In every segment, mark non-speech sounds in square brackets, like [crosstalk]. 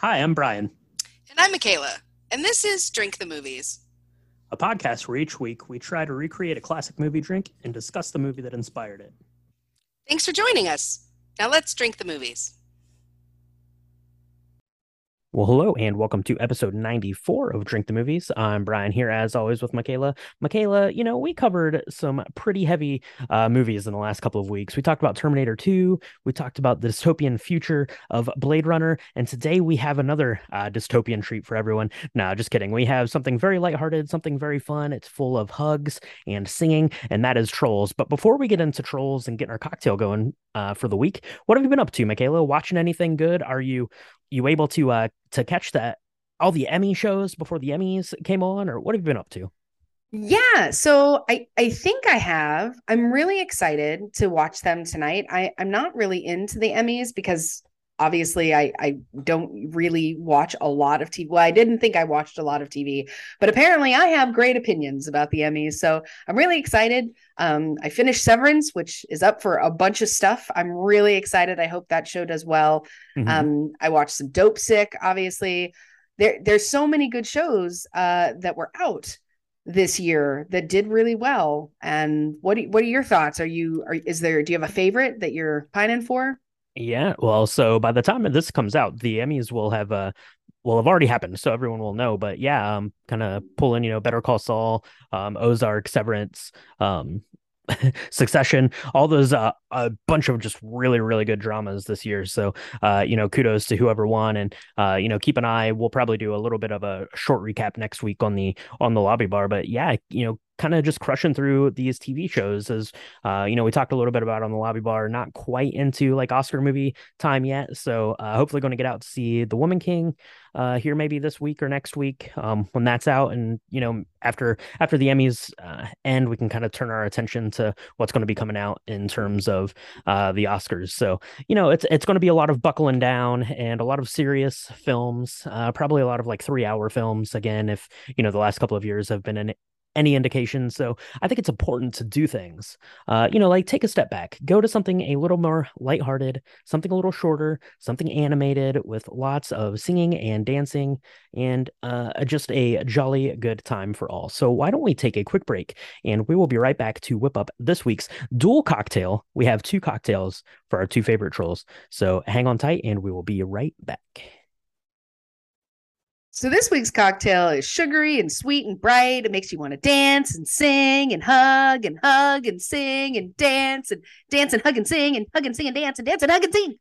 Hi, I'm Brian, And I'm Michaela, and this is Drink the Movies. a podcast where each week we try to recreate a classic movie drink and discuss the movie that inspired it. Thanks for joining us. Now let's drink the movies. Well, hello, and welcome to episode 94 of Drink the Movies. I'm Brian here, as always, with Michaela. Michaela, you know, we covered some pretty heavy uh, movies in the last couple of weeks. We talked about Terminator 2, we talked about the dystopian future of Blade Runner, and today we have another uh, dystopian treat for everyone. No, just kidding. We have something very lighthearted, something very fun. It's full of hugs and singing, and that is Trolls. But before we get into Trolls and getting our cocktail going uh, for the week, what have you been up to, Michaela? Watching anything good? Are you you able to uh to catch that all the Emmy shows before the Emmys came on, or what have you been up to? Yeah, so I I think I have. I'm really excited to watch them tonight. I I'm not really into the Emmys because obviously I I don't really watch a lot of TV. Well, I didn't think I watched a lot of TV, but apparently I have great opinions about the Emmys. So I'm really excited. Um, I finished Severance, which is up for a bunch of stuff. I'm really excited. I hope that show does well. Mhm. Um, I watched some Dopesick, obviously. There, there's so many good shows uh, that were out this year that did really well. And what, do, what are your thoughts? Are you, are, is there, do you have a favorite that you're pining for? Yeah, well, so by the time this comes out, the Emmys will have uh will have already happened, so everyone will know. But yeah, um, kind of pulling, you know, Better Call Saul, um, Ozark, Severance, um, [laughs] Succession, all those uh, a bunch of just really really good dramas this year. So uh, you know, kudos to whoever won, and uh, you know, keep an eye. We'll probably do a little bit of a short recap next week on the on the lobby bar. But yeah, you know, kind of just crushing through these TV shows as uh, you know, we talked a little bit about on the lobby bar, not quite into like Oscar movie time yet. So uh, hopefully going to get out to see The Woman King uh, here maybe this week or next week um, when that's out. And you know, after after the Emmys uh, end, we can kind of turn our attention to what's going to be coming out in terms of uh, the Oscars. So you know, it's it's going to be a lot of buckling down and a lot of serious films, uh, probably a lot of like three hour films. Again, if you know the last couple of years have been an any indication. So I think it's important to do things, uh, you know, like take a step back, go to something a little more lighthearted, something a little shorter, something animated with lots of singing and dancing and uh, just a jolly good time for all. So why don't we take a quick break and we will be right back to whip up this week's dual cocktail. We have two cocktails for our two favorite trolls. So hang on tight and we will be right back. So this week's cocktail is sugary and sweet and bright. It makes you want to dance and sing and hug and hug and sing and dance and dance and hug and sing and hug and sing and dance and dance and hug and sing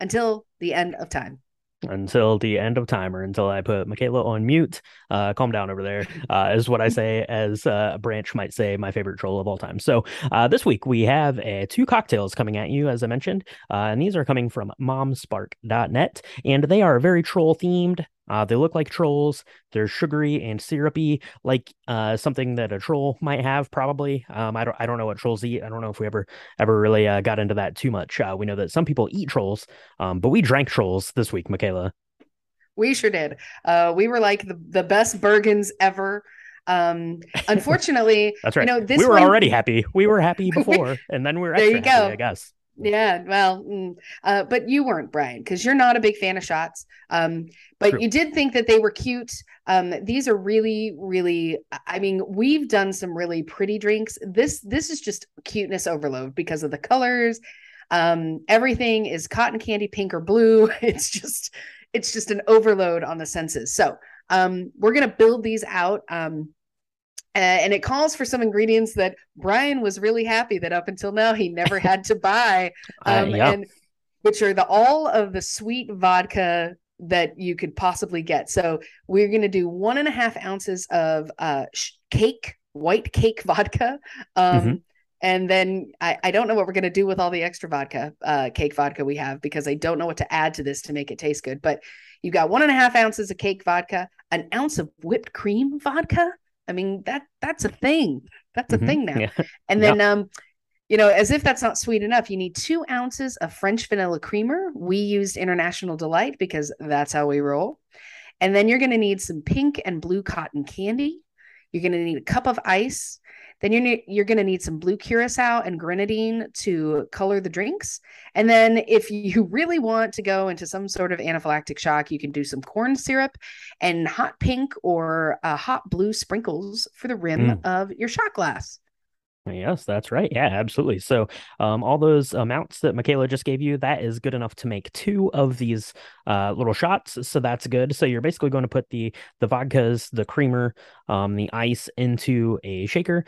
until the end of time. until the end of time or until I put Michaela on mute. Uh, calm down over there, [laughs] uh, is what I say, as uh, a branch might say, my favorite troll of all time. So uh, this week we have uh, two cocktails coming at you, as I mentioned, uh, and these are coming from momspark.net, and they are very troll themed. Uh, they look like trolls. They're sugary and syrupy, like uh, something that a troll [laughs] might have. Probably. Um, I don't. I don't know what trolls eat. I don't know if we ever ever really uh, got into that too much. Uh, we know that some people eat trolls, um, but we drank trolls this week, Michaela. We sure did. Uh, we were like the, the best Bergens ever. Um, [laughs] unfortunately, That's right. You know, this we were one- already happy. We were happy [laughs] before, and then we were There you happy, go. I guess. Yeah, well, mm, uh, but you weren't Brian because you're not a big fan of shots. Um, but True. you did think that they were cute. Um, these are really, really. I mean, we've done some really pretty drinks. This this is just cuteness overload because of the colors. Um, everything is cotton candy pink or blue. [laughs] It's just it's just an overload on the senses. So um, we're gonna build these out. Um, uh, and it calls for some ingredients that Brian was really happy that up until now he never had to buy, [laughs] Uh, um, yeah. and which are the all of the sweet vodka that you could possibly get. So we're going to do one and a half ounces of uh, sh- cake, white cake vodka. Um, Mhm. And then I, I don't know what we're going to do with all the extra vodka, uh, cake vodka we have, because I don't know what to add to this to make it taste good. But you've got one and a half ounces of cake vodka, an ounce of whipped cream vodka. I mean that that's a thing. That's a Mhm. thing now. Yeah. And then um, you know, as if that's not sweet enough, you need two ounces of French vanilla creamer. We used International Delight because that's how we roll. And then you're going to need some pink and blue cotton candy. You're going to need a cup of ice. Then you're you're going to need some blue curacao and grenadine to color the drinks. And then if you [laughs] really want to go into some sort of anaphylactic shock, you can do some corn syrup and hot pink or uh, hot blue sprinkles for the rim mm. of your shot glass. Yes, that's right. Yeah, absolutely. So, um, all those amounts that Michaela just gave you, that is good enough to make two of these uh, little shots. So that's good. So you're basically going to put the the vodkas, the creamer, um, the ice into a shaker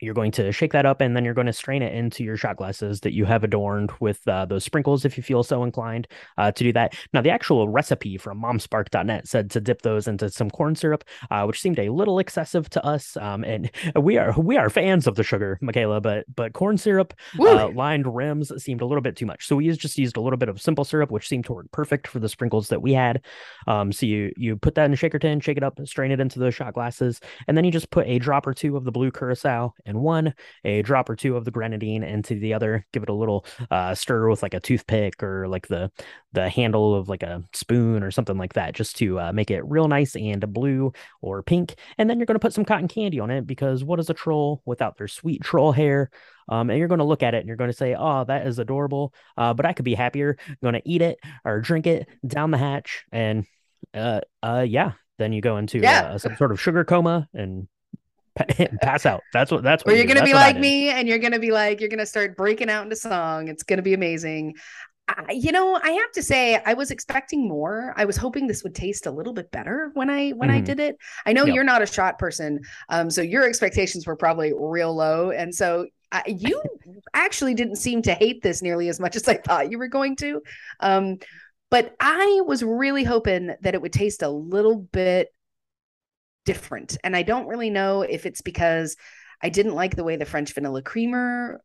you're going to shake that up and then you're going to strain it into your shot glasses that you have adorned with uh, those sprinkles if you feel so inclined uh, to do that. Now, the actual recipe from momspark.net said to dip those into some corn syrup, uh, which seemed a little excessive to us. Um, and we are we are fans of the sugar, Michaela, but but corn syrup uh, lined rims seemed a little bit too much. So we just used a little bit of simple syrup, which seemed to work perfect for the sprinkles that we had. Um, so you you put that in a shaker tin, shake it up, strain it into those shot glasses, and then you just put a drop or two of the blue curacao in one, a drop or two of the grenadine into the other, give it a little uh, stir with like a toothpick or like the the handle of like a spoon or something like that, just to uh, make it real nice and blue or pink. And then you're going to put some cotton candy on it because what is a troll without their sweet troll hair? Um, and you're going to look at it and you're going to say, "Oh, that is adorable," uh, but I could be happier. I'm going to eat it or drink it down the hatch, and uh, uh, yeah, then you go into yeah. uh, some sort of sugar coma and [laughs] pass out. That's what that's what or you're gonna be like me and you're gonna be like you're gonna start breaking out into song. It's gonna be amazing. I, you know, I have to say I was expecting more. I was hoping this would taste a little bit better when I when mm-hmm. I did it. I know yep. you're not a shot person, um, so your expectations were probably real low, and so uh, you [laughs] actually didn't seem to hate this nearly as much as I thought you were going to. Um, but I was really hoping that it would taste a little bit different. And I don't really know if it's because I didn't like the way the French vanilla creamer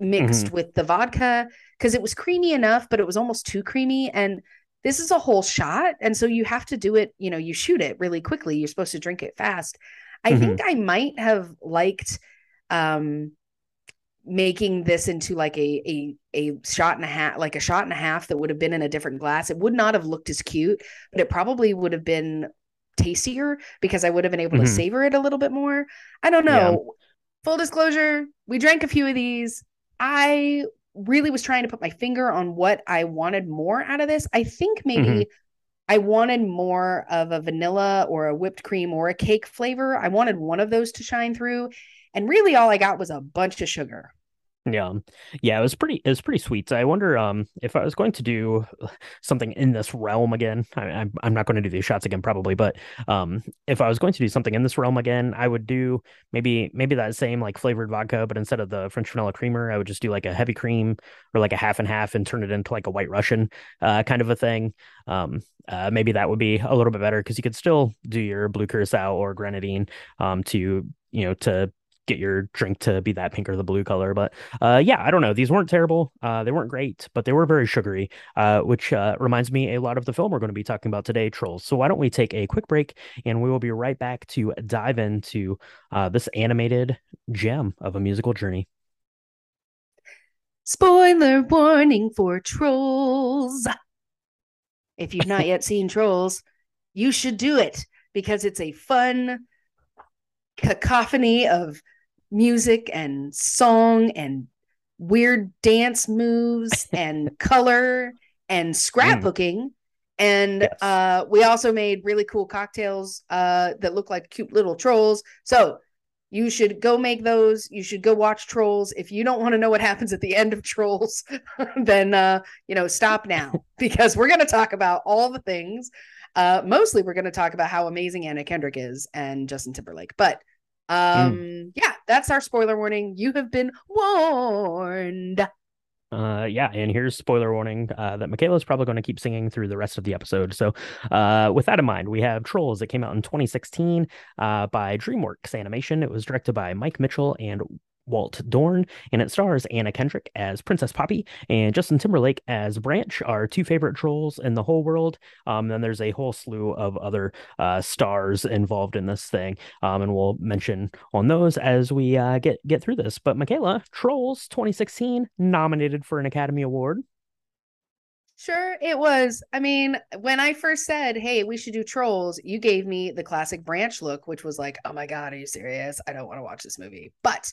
mixed mm-hmm. with the vodka because it was creamy enough, but it was almost too creamy. And this is a whole shot. And so you have to do it, you know, you shoot it really quickly. You're supposed to drink it fast. I mm-hmm. think I might have liked um making this into like a a a shot and a half like a shot and a half that would have been in a different glass it would not have looked as cute but it probably would have been tastier because I would have been able mm-hmm. to savor it a little bit more. I don't know. Yeah. Full disclosure, we drank a few of these. I really was trying to put my finger on what I wanted more out of this. I think maybe mm-hmm. I wanted more of a vanilla or a whipped cream or a cake flavor. I wanted one of those to shine through. And really all I got was a bunch of sugar. Yeah. Yeah, it was pretty it was pretty sweet. I wonder um if I was going to do something in this realm again. I, I'm I'm not going to do these shots again probably, but um if I was going to do something in this realm again, I would do maybe maybe that same like flavored vodka, but instead of the French vanilla creamer, I would just do like a heavy cream or like a half and half and turn it into like a white Russian uh kind of a thing. Um uh, maybe that would be a little bit better because you could still do your blue curacao or grenadine um to you know to get your drink to be that pink or the blue color. But uh, yeah, I don't know. These weren't terrible. Uh, they weren't great, but they were very sugary, uh, which uh, reminds me a lot of the film we're going to be talking about today, Trolls. So why don't we take a quick break and we will be right back to dive into uh, this animated gem of a musical journey. Spoiler warning for Trolls. If you've not [laughs] yet seen Trolls, you should do it because it's a fun cacophony of music and song and weird dance moves [laughs] and color and scrapbooking. Mm. And yes. uh, we also made really cool cocktails uh, that look like cute little trolls. So you should go make those. You should go watch Trolls. If you don't want to know what happens at the end of Trolls, [laughs] then uh, you know stop now [laughs] because we're going to talk about all the things. Uh, mostly, we're going to talk about how amazing Anna Kendrick is and Justin Timberlake. But um, mm. yeah, that's our spoiler warning. You have been warned. Uh, yeah, and here's spoiler warning uh, that Michaela is probably going to keep singing through the rest of the episode. So, uh, with that in mind, we have Trolls that came out in 2016 uh, by DreamWorks Animation. It was directed by Mike Mitchell and Walt Dohrn, and it stars Anna Kendrick as Princess Poppy and Justin Timberlake as Branch, our two favorite trolls in the whole world. Um, then there's a whole slew of other uh, stars involved in this thing, um, and we'll mention on those as we uh, get get through this. But Michaela, Trolls 2016 nominated for an Academy Award. Sure, it was. I mean, when I first said, "Hey, we should do trolls," you gave me the classic branch look, which was like, "Oh my god, are you serious? I don't want to watch this movie." But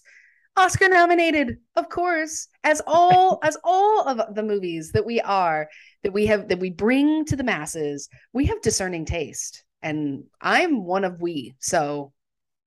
Oscar nominated, of course, as all [laughs] as all of the movies that we are that we have that we bring to the masses, we have discerning taste, and I'm one of we. So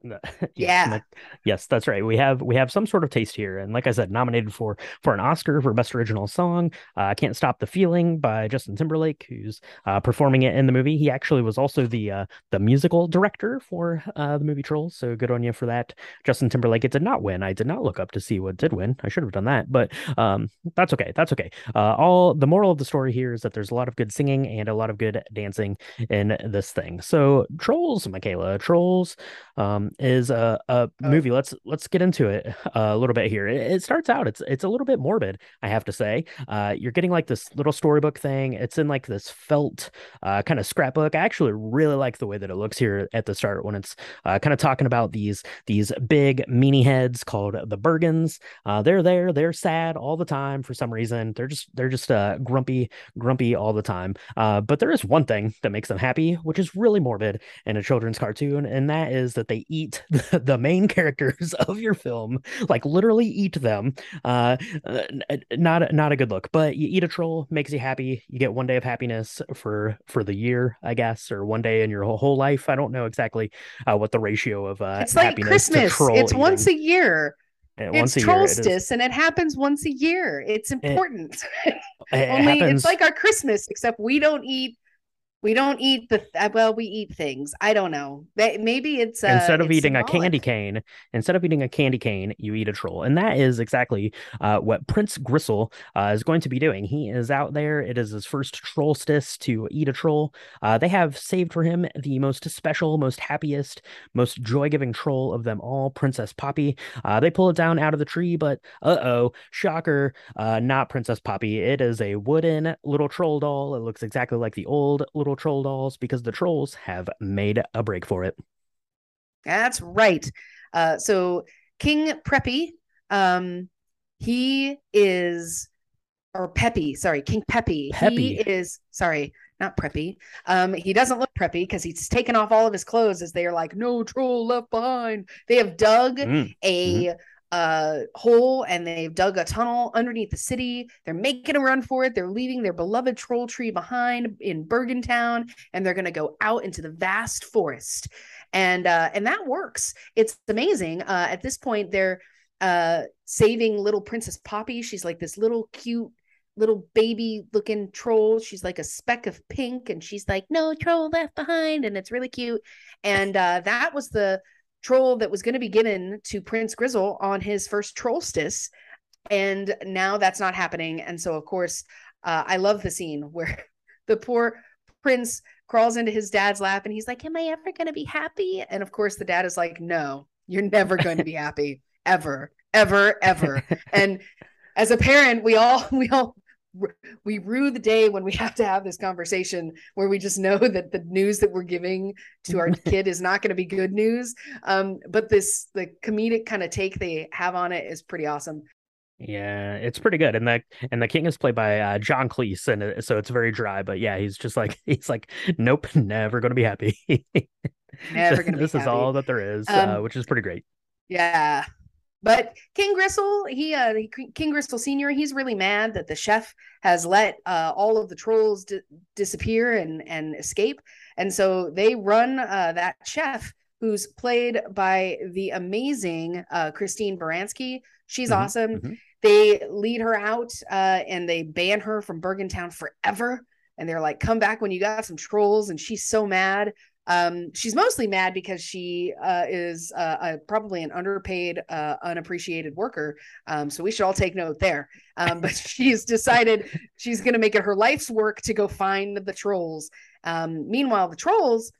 yes, [laughs] yeah. Yes, that's right. We have we have some sort of taste here, and like I said, nominated for for an Oscar for best original song. I uh, "Can't Stop the Feeling" by Justin Timberlake, who's uh, performing it in the movie. He actually was also the uh, the musical director for uh, the movie Trolls. So good on you for that, Justin Timberlake. It did not win. I did not look up to see what did win. I should have done that, but um, that's okay. That's okay. Uh, all the moral of the story here is that there's a lot of good singing and a lot of good dancing in this thing. So Trolls, Michaela, Trolls. Um, is a, a oh. movie. Let's let's get into it a little bit here. It, it, starts out it's it's a little bit morbid, I have to say. Uh, you're getting like this little storybook thing. It's in like this felt uh, kind of scrapbook. I actually really like the way that it looks here at the start when it's uh, kind of talking about these these big meanie heads called the Bergens. Uh, they're there, they're sad all the time for some reason. They're just they're just uh, grumpy grumpy all the time. Uh, but there is one thing that makes them happy, which is really morbid in a children's cartoon, and that is that they eat eat [laughs] the, the main characters of your film, like literally eat them. Uh, uh, not not a good look. But you eat a troll, makes you happy. You get one day of happiness for for the year, I guess, or one day in your whole, whole life. I don't know exactly uh, what the ratio of uh, it's like Christmas. It's eating. once a year. Yeah, it's trollstice, and it happens once a year. It's important. It, [laughs] it Only happens... it's like our Christmas, except we don't eat we don't eat the uh, well we eat things. I don't know. Maybe it's uh, instead of it's eating symbolic. a candy cane instead of eating a candy cane you eat a troll. And that is exactly uh, what prince gristle uh, is going to be doing. He is out there. It is his first trollstice to eat a troll. Uh, they have saved for him the most special most happiest most joy-giving troll of them all princess poppy. Uh, they pull it down out of the tree but uh-oh shocker not princess poppy. It is a wooden little troll doll. It looks exactly like the old little troll dolls because the trolls have made a break for it. That's right. Uh, so King Preppy, um, he is, or Peppy, sorry, King Peppy. Peppy he is sorry, not Preppy. Um, he doesn't look preppy because he's taken off all of his clothes as they are like, no troll left behind. They have dug mm. a mm-hmm uh hole and they've dug a tunnel underneath the city. They're making a run for it. They're leaving their beloved troll tree behind in Bergentown and they're going to go out into the vast forest. And uh and that works. It's amazing. Uh at this point they're uh saving little Princess Poppy. She's like this little cute little baby looking troll. She's like a speck of pink and she's like no troll left behind and it's really cute. And uh that was the troll that was going to be given to Prince Gristle on his first trollstice. And now that's not happening. And so, of course, uh, I love the scene [laughs] where the poor prince crawls into his dad's lap and he's like, Am I ever going to be happy? And of course, the dad is like, No, you're never going to be happy, ever, ever, ever. [laughs] and as a parent, we all, [laughs] we all, we rue the day when we [laughs] have to have this conversation where we just know [laughs] that the news that we're giving to our [laughs] kid is not going to be good news um, but this the comedic kind of take they have on it is pretty awesome yeah, it's pretty good, and the and the king is played by uh, John Cleese, and so it's very dry. But yeah, he's just like he's like, nope, never going to be happy. never going to. This is happy. all that there is, um, uh, which is pretty great. Yeah, but King Gristle, he, uh, King Gristle Senior, he's really mad that the chef has let uh, all of the trolls d- disappear and and escape, and so they run uh, that chef, who's played by the amazing uh, Christine Baranski. She's mm-hmm, awesome. Mm-hmm. They lead her out uh, and they ban her from Bergentown forever. And they're like, "Come back when you got some trolls." And she's so mad. Um, she's mostly mad because she uh, is uh, probably an underpaid, uh, unappreciated worker. Um, so we should all take note there. Um, but [laughs] she's decided she's going to make it her life's work to go find the trolls. Um, meanwhile, the trolls,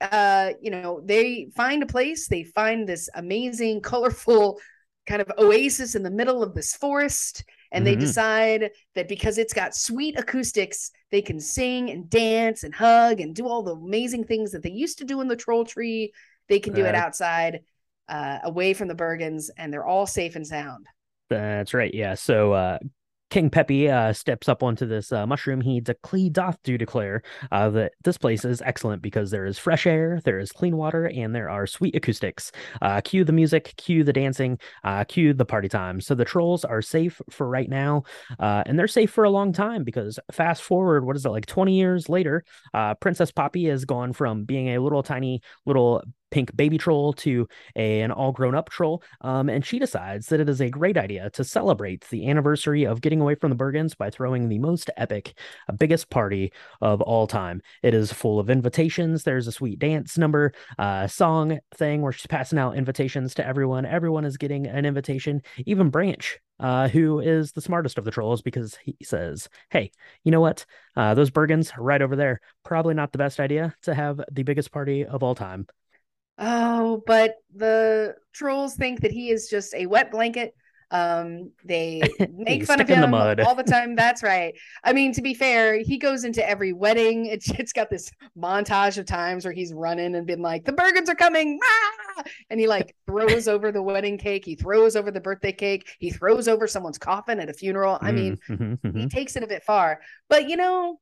uh, you know, they find a place. They find this amazing, colorful kind of oasis in the middle of this forest and mm-hmm. they decide that because it's got sweet acoustics they can sing and dance and hug and do all the amazing things that they used to do in the troll tree. They can do it outside uh, away from the bergens and they're all safe and sound. That's right. Yeah. So uh King Peppy uh, steps up onto this uh, mushroom. He decree doth do declare uh, that this place is excellent because there is fresh air, there is clean water, and there are sweet acoustics. Uh, cue the music, cue the dancing, uh, cue the party time. So the trolls are safe for right now, uh, and they're safe for a long time because fast forward, what is it like 20 years later? Princess Poppy has gone from being a little tiny little pink baby troll to a, an all grown up troll. Um, and she decides that it is a great idea to celebrate the anniversary of getting away from the Bergens by throwing the most epic, uh, biggest party of all time. It is full of invitations. There's a sweet dance number, uh, song thing where she's passing out invitations to everyone. Everyone is getting an invitation, even Branch. Uh, who is the smartest of the trolls because he says, Hey, you know what? Uh, those Bergens right over there, probably not the best idea to have the biggest party of all time. Oh, but the trolls think that he is just a wet blanket. Um, they [laughs] make fun of him the all the [laughs] time. That's right. I mean, to be fair, he goes into every wedding. It's it's got this montage of times where he's running and been like, "The Bergens are coming!" Ah! and he like throws over the wedding cake. He throws over the birthday cake. He throws over someone's coffin at a funeral. I mean, mm-hmm, mm-hmm. he takes it a bit far. But you know,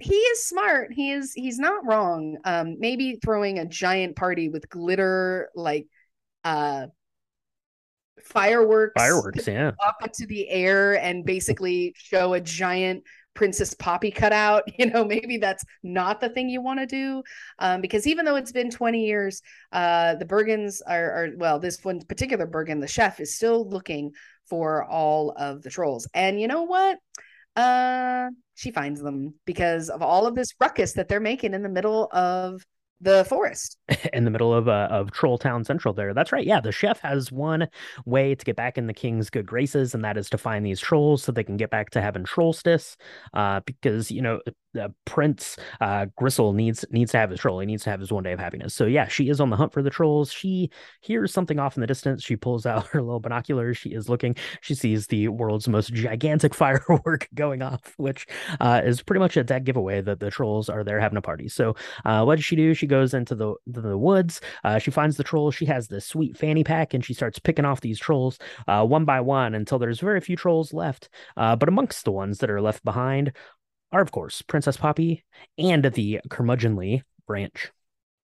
he is smart. He is he's not wrong. Um, maybe throwing a giant party with glitter like uh fireworks fireworks yeah up into the air and basically show a giant princess poppy cutout [laughs] you know maybe that's not the thing you want to do um, because even though it's been 20 years uh, the bergens are, are well this one particular bergen the chef is still looking for all of the trolls and you know what uh she finds them because of all of this ruckus that they're making in the middle of the forest [laughs] in the middle of uh, of Troll Town Central. There, that's right. Yeah, the chef has one way to get back in the king's good graces, and that is to find these trolls so they can get back to having trollstice. Uh, because you know uh, Prince uh, Gristle needs needs to have his troll. He needs to have his one day of happiness. So yeah, she is on the hunt for the trolls. She hears something off in the distance. She pulls out [laughs] her little binoculars. She is looking. She sees the world's most gigantic [laughs] firework going off, which uh, is pretty much a dead giveaway that the trolls are there having a party. So uh, what does she do? She goes into the the woods. Uh, she finds the trolls. She has this sweet fanny pack, and she starts picking off these trolls uh, one by one until there's very few trolls left. but amongst the ones that are left behind are, of course, Princess Poppy and the curmudgeonly Branch.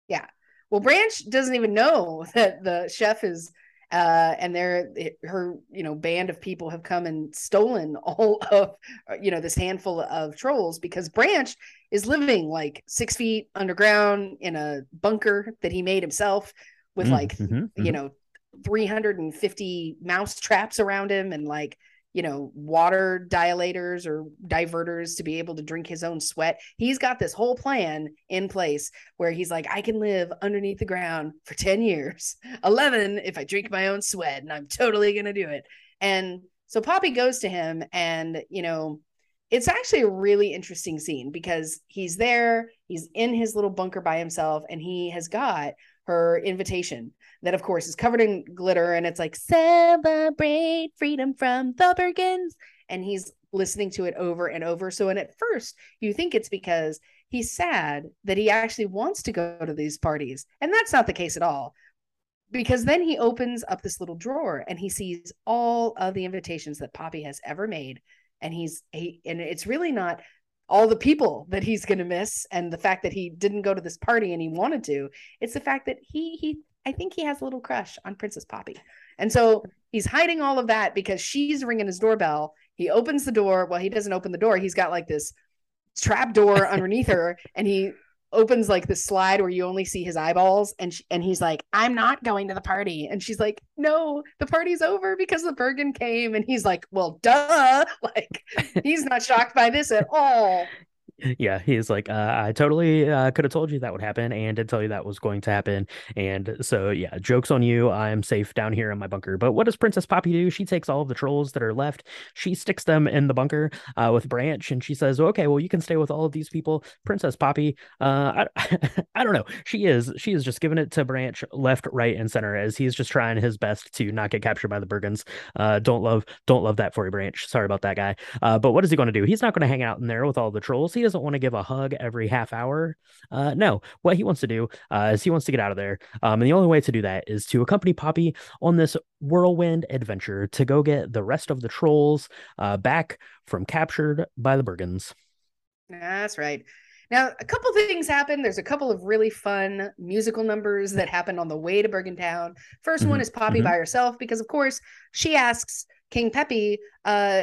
Yeah. Well, Branch doesn't even know [laughs] that the chef is uh, and their her you know band of people have come and stolen [laughs] all of you know this handful of trolls because Branch is living like six feet underground in a bunker that he made himself with mm, like mm-hmm, you mm-hmm. know 350 mouse traps around him and like you know, water dilators or diverters to be able to drink his own sweat. He's got this whole plan in place where he's like, I can live underneath the ground for 10 years, [laughs] 11 if I drink my own sweat, and I'm totally going to do it. And so Poppy goes to him, and, you know, it's actually a really interesting scene because he's there, he's in his little bunker by himself, and he has got her invitation that of course is covered in glitter and it's like celebrate freedom from the Bergens and he's listening to it over and over. So and at first you think it's because he's sad that he actually wants to go to these parties and that's not the case at all because then he opens up this little drawer and he sees all of the invitations that Poppy has ever made and he's he and it's really not all the people that he's going to miss and the fact that he didn't go to this party and he wanted to it's the fact that he he I think he has a little crush on Princess Poppy. And so he's hiding all of that because she's ringing his doorbell. He opens the door. Well, he doesn't open the door. He's got like this trap door [laughs] underneath her and he opens like the slide where you only see his eyeballs and she, and he's like I'm not going to the party. And she's like no the party's over because the Bergen came. And he's like well duh. [laughs] Like he's not shocked by this at all yeah he's like uh, i totally uh, could have told you that would happen and did tell you that was going to happen. And so yeah jokes on you i'm safe down here in my bunker. But what does princess poppy do? She takes all of the trolls that are left she sticks them in the bunker uh, with branch and she says okay well you can stay with all of these people. Princess poppy uh, I, [laughs] I don't know. She is she is just giving it to branch left right and center as he's just trying his best to not get captured by the bergens. Uh, don't love don't love that for you branch. Sorry about that guy. Uh, but what is he going to do? He's not going to hang out in there with all the trolls. He doesn't want to give a hug every half hour. Uh, no, what he wants to do uh, is he wants to get out of there. Um, and the only way to do that is to accompany Poppy on this whirlwind adventure to go get the rest of the trolls uh, back from captured by the Bergens. That's right. Now, a couple things happen. There's a couple of really fun musical numbers that happen on the way to Bergentown. 1st Mhm, one is Poppy mhm. by herself because, of course, she asks King Peppy uh,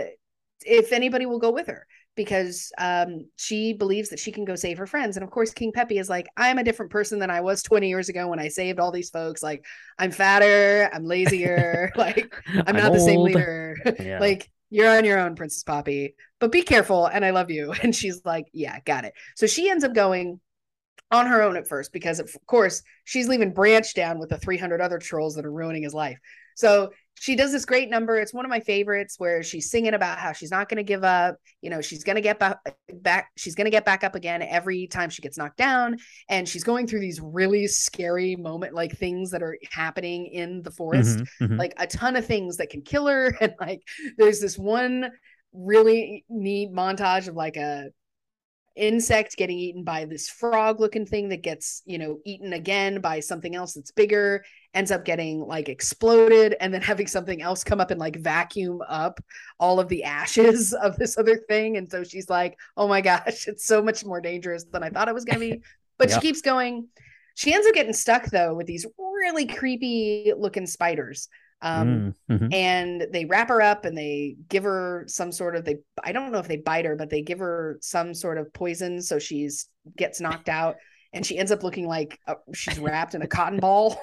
if anybody will go with her because um, she believes that she can go save her friends. And of course, King Peppy is like, I'm a different person than I was 20 years ago when I saved all these folks. Like, I'm fatter, I'm lazier, [laughs] [laughs] like, I'm, not the same old. leader. [laughs] Yeah. like, you're on your own, Princess Poppy, but be careful. And I love you. And she's like, yeah, got it. So she ends up going on her own at first because, of course, she's leaving Branch down with the 300 other trolls that are ruining his life. So she does this great number. It's one of my favorites where she's singing about how she's not going to give up. You know, she's going to get back, back. She's going to get back up again every time she gets knocked down. And she's going through these really scary moment, like things that are happening in the forest Mhm, mhm. like a ton of things that can kill her [laughs] and like there's this one really neat montage of like a insect getting eaten by this frog looking thing that gets you know eaten again by something else that's bigger ends up getting like exploded and then [laughs] having something else come up and like vacuum up all of the ashes [laughs] of this other thing. And so she's like oh my gosh it's so much more dangerous than i thought it was going to be. [laughs] But Yeah. she keeps going. She ends up getting stuck though with these really creepy looking spiders. Um Mm, mhm. and they wrap her up and they give her some sort of they i don't know if they bite her but they give her some sort of poison. So she's gets knocked out and she ends up looking like uh she's wrapped in a cotton ball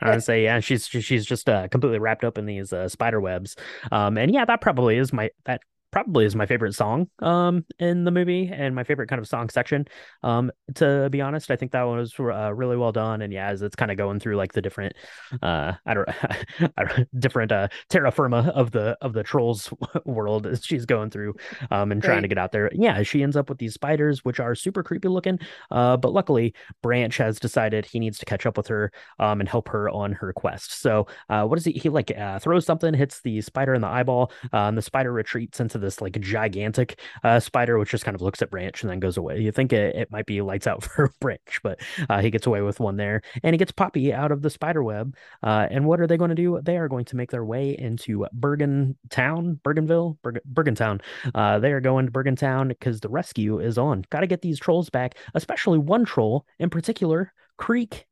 I would say, yeah, she's she's just uh, completely wrapped up in these uh, spider webs. Um, and yeah, that probably is my that probably is my favorite song um in the movie and my favorite kind of song section. Um, to be honest, I think that one was uh, really well done. And yeah, as it's kind of going through like the different uh I don't, [laughs] I don't different uh terra firma of the of the trolls [laughs] world as she's going through um and trying to get out there. Yeah, she ends up with these spiders which are super creepy looking. Uh, but luckily Branch has decided he needs to catch up with her um, and help her on her quest. So, uh, what does he? He like uh, throws something, hits the spider in the eyeball, uh, and the spider retreats into this like gigantic uh, spider, which just kind of looks at Branch and then goes away. You think it, it might be lights out [laughs] for Branch, but uh, he gets away with one there, and he gets Poppy out of the spider web. Uh, and what are they going to do? They are going to make their way into Bergen Town, Bergenville, Bergen, Bergentown. Uh, they are going to Bergentown because the rescue is on. Got to get these trolls back, especially one troll in particular, Creek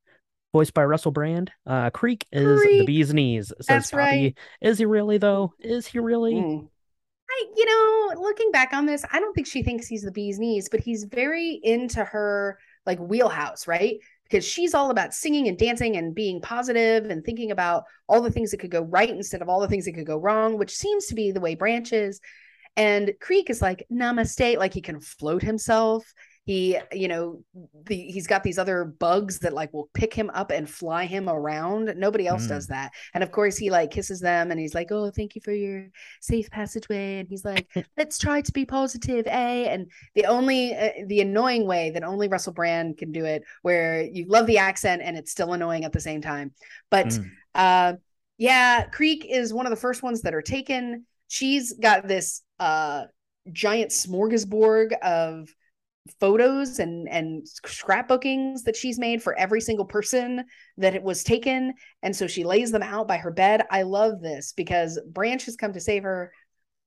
voiced by Russell Brand. Uh, Creek is the bee's knees. Says That's Poppy. right. Is he really though? Is he really? Mm. I, you know, looking back on this, I don't think she thinks he's the bee's knees, but he's very into her like wheelhouse, right? Because she's all about singing and dancing and being positive and thinking about all the things that could go right instead of all the things that could go wrong, which seems to be the way Branch is. And Creek is like, namaste, like he can float himself. He, you know, the he's got these other bugs that like will pick him up and fly him around. Nobody else Mm. does that. And of course, he like kisses them and he's like, "Oh, thank you for your safe passageway." And he's like, [laughs] "Let's try to be positive, eh?" And the only, uh, the annoying way that only Russell Brand can do it, where you love the accent and it's still annoying at the same time. But Mm. uh, yeah, Creek is one of the first ones that are taken. She's got this uh giant smorgasbord of photos and and scrapbookings that she's made for every single person that it was taken. And so she lays them out by her bed. I love this because branch has come to save her.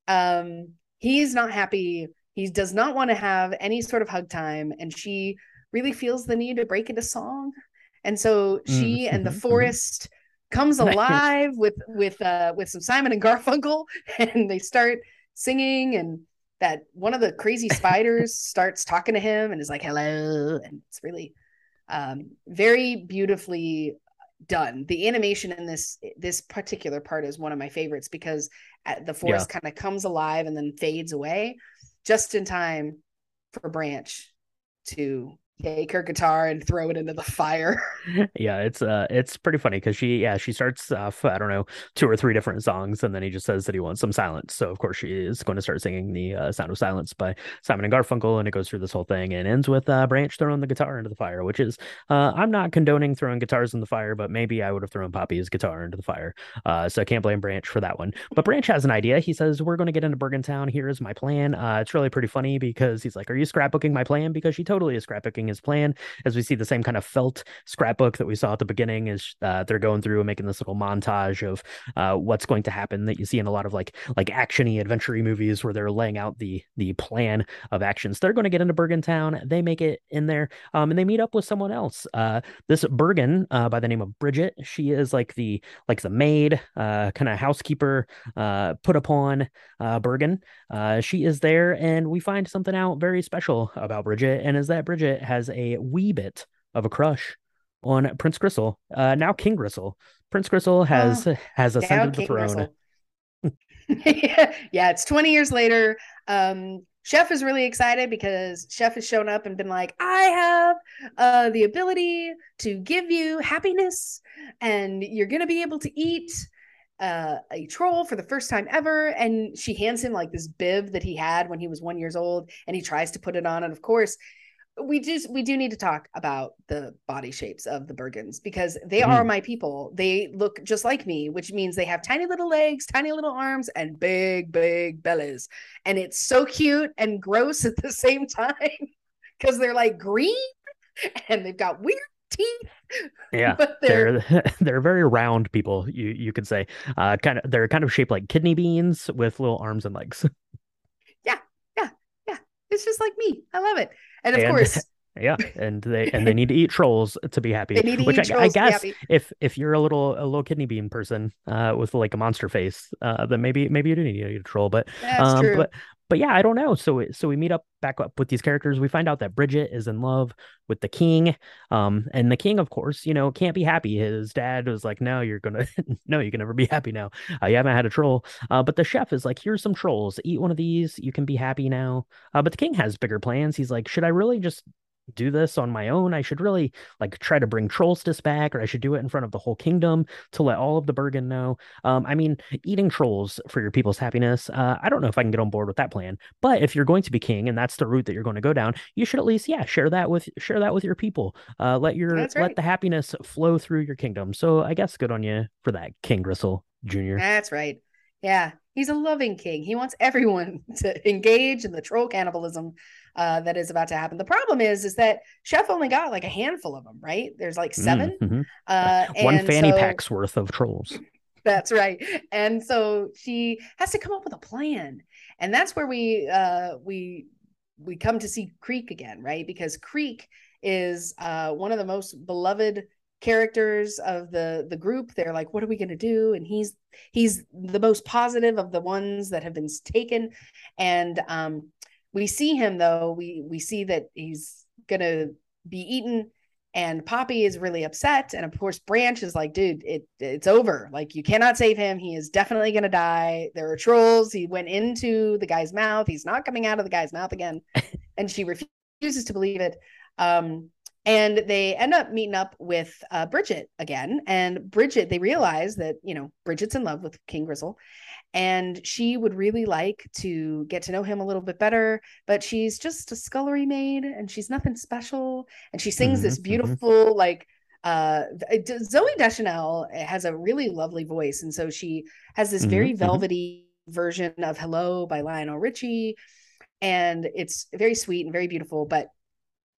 Um he's not happy. He does not want to have any sort of hug time. And she really feels the need to break into song. And so she and the mhm, mhm. forest comes alive with with uh with some simon and garfunkel [laughs] and they start singing and that one of the crazy [laughs] spiders starts talking to him and is like hello and it's really um very beautifully done. The animation in this this particular part is one of my favorites because uh, the forest kind of comes alive and then fades away just in time for branch to take her guitar and throw it into the fire. [laughs] yeah, it's uh it's pretty funny because she yeah, she starts off, I don't know, two or three different songs, and then he just says that he wants some silence. So of course she is going to start singing the uh, Sound of Silence by Simon and Garfunkel, and it goes through this whole thing and ends with uh Branch throwing the guitar into the fire, which is uh I'm not condoning throwing guitars in the fire, but maybe I would have thrown Poppy's guitar into the fire. Uh so I can't blame Branch for that one. But Branch has an idea. He says, We're gonna get into Bergen Town. Here is my plan. Uh it's really pretty funny because he's like, Are you scrapbooking my plan? Because she totally is scrapbooking his plan as we see the same kind of felt scrapbook that we saw at the beginning as uh, they're going through and making this little montage of uh, what's going to happen that you see in a lot of like like actiony adventure movies where they're laying out the the plan of actions. They're going to get into bergen town they make it in there um, and they meet up with someone else. Uh, this bergen uh, by the name of bridget she is like the like the maid uh, kind of housekeeper uh, put upon bergen. She is there and we find something out very special about bridget and is that bridget has a wee bit of a crush on Prince Gristle, uh, now King Gristle. Prince Gristle has oh, has ascended the throne. [laughs] yeah, it's 20 years later. Um, Chef is really excited because Chef has shown up and been like, I have uh, the ability to give you happiness, and you're going to be able to eat uh, a troll for the first time ever. And she hands him like this bib that he had when he was one years old, and he tries to put it on. And of course, we just we do need to talk about the body shapes of the Bergens because they mm-hmm. are my people. They look just like me, which means they have tiny little legs, tiny little arms, and big, big bellies. And it's so cute and gross [laughs] at the same time [laughs] because they're like green [laughs] and they've got weird teeth. Yeah, they're they're, they're very round people. You you could say, uh, kind of they're kind of shaped like kidney beans with little arms and legs. It's just like me. I love it. And of and, course, [laughs] yeah, and they and they [laughs] need to eat trolls to be happy. Which I, I, guess if if you're a little a little kidney bean person uh, with like a monster face, uh, then maybe maybe you do need to eat a troll. But That's um, true. but but yeah, I don't know. So so we meet up back up with these characters. We find out that Bridget is in love with the king, um, and the king, of course, you know, can't be happy. His dad was like, "No, you're gonna, [laughs] no, you can never be happy now. Uh, you haven't had a troll." Uh, but the chef is like, "Here's some trolls. Eat one of these. You can be happy now." Uh, but the king has bigger plans. He's like, "Should I really just do this on my own. I should really like try to bring Trollstice back, or I should do it in front of the whole kingdom to let all of the Bergen know. Um, I mean, eating trolls for your people's happiness. Uh, I don't know if I can get on board with that plan, but if you're going to be king and that's the route that you're going to go down, you should at least, yeah, share that with share that with your people. Uh, let your right. let the happiness flow through your kingdom. So I guess good on you for that, King Gristle Jr. That's right. Yeah, he's a loving king. He wants everyone [laughs] to engage in the troll cannibalism uh, that is about to happen. The problem is, is that Chef only got like a handful of them, right? There's like mm, 7 mm-hmm. uh, [laughs] One fanny so, pack's worth of trolls. That's right. And so she has to come up with a plan, and that's where we uh, we we come to see Creek again, right? Because Creek is uh, one of the most beloved characters of the the group they're like what are we going to do and he's he's the most positive of the ones that have been taken and um we see him though we we see that he's gonna be eaten and poppy is really upset. And of course branch is like dude it it's over. Like you cannot save him. He is definitely gonna die. There are trolls. He went into the guy's mouth. He's not coming out of the guy's mouth again. [laughs] And she refuses to believe it. Um and they end up meeting up with uh, Bridget again. And Bridget, they realize that you know Bridget's in love with King Gristle, and she would really like to get to know him a little bit better but she's just a scullery maid and she's nothing special and she sings mm-hmm, this mm-hmm. beautiful mm-hmm. like uh Zooey Deschanel has a really lovely voice and so she has this mm-hmm, very mm-hmm. velvety version of Hello by Lionel Richie and it's very sweet and very beautiful but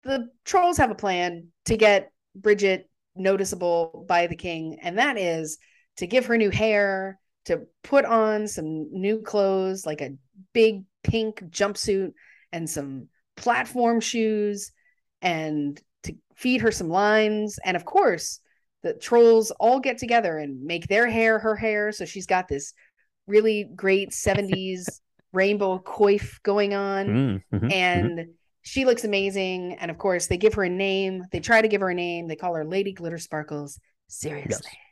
the trolls have a plan to get Bridget noticeable by the king and that is to give her new hair to put on some new clothes, like a big pink jumpsuit and some platform shoes, and to feed her some lines. And of course, the trolls all get together and make their hair her hair. So she's got this really great 70s [laughs] rainbow coif going on. Mm, mm-hmm, and mm-hmm. she looks amazing. And of course, they give her a name. They try to give her a name. They call her Lady Glitter Sparkles. Seriously. Yes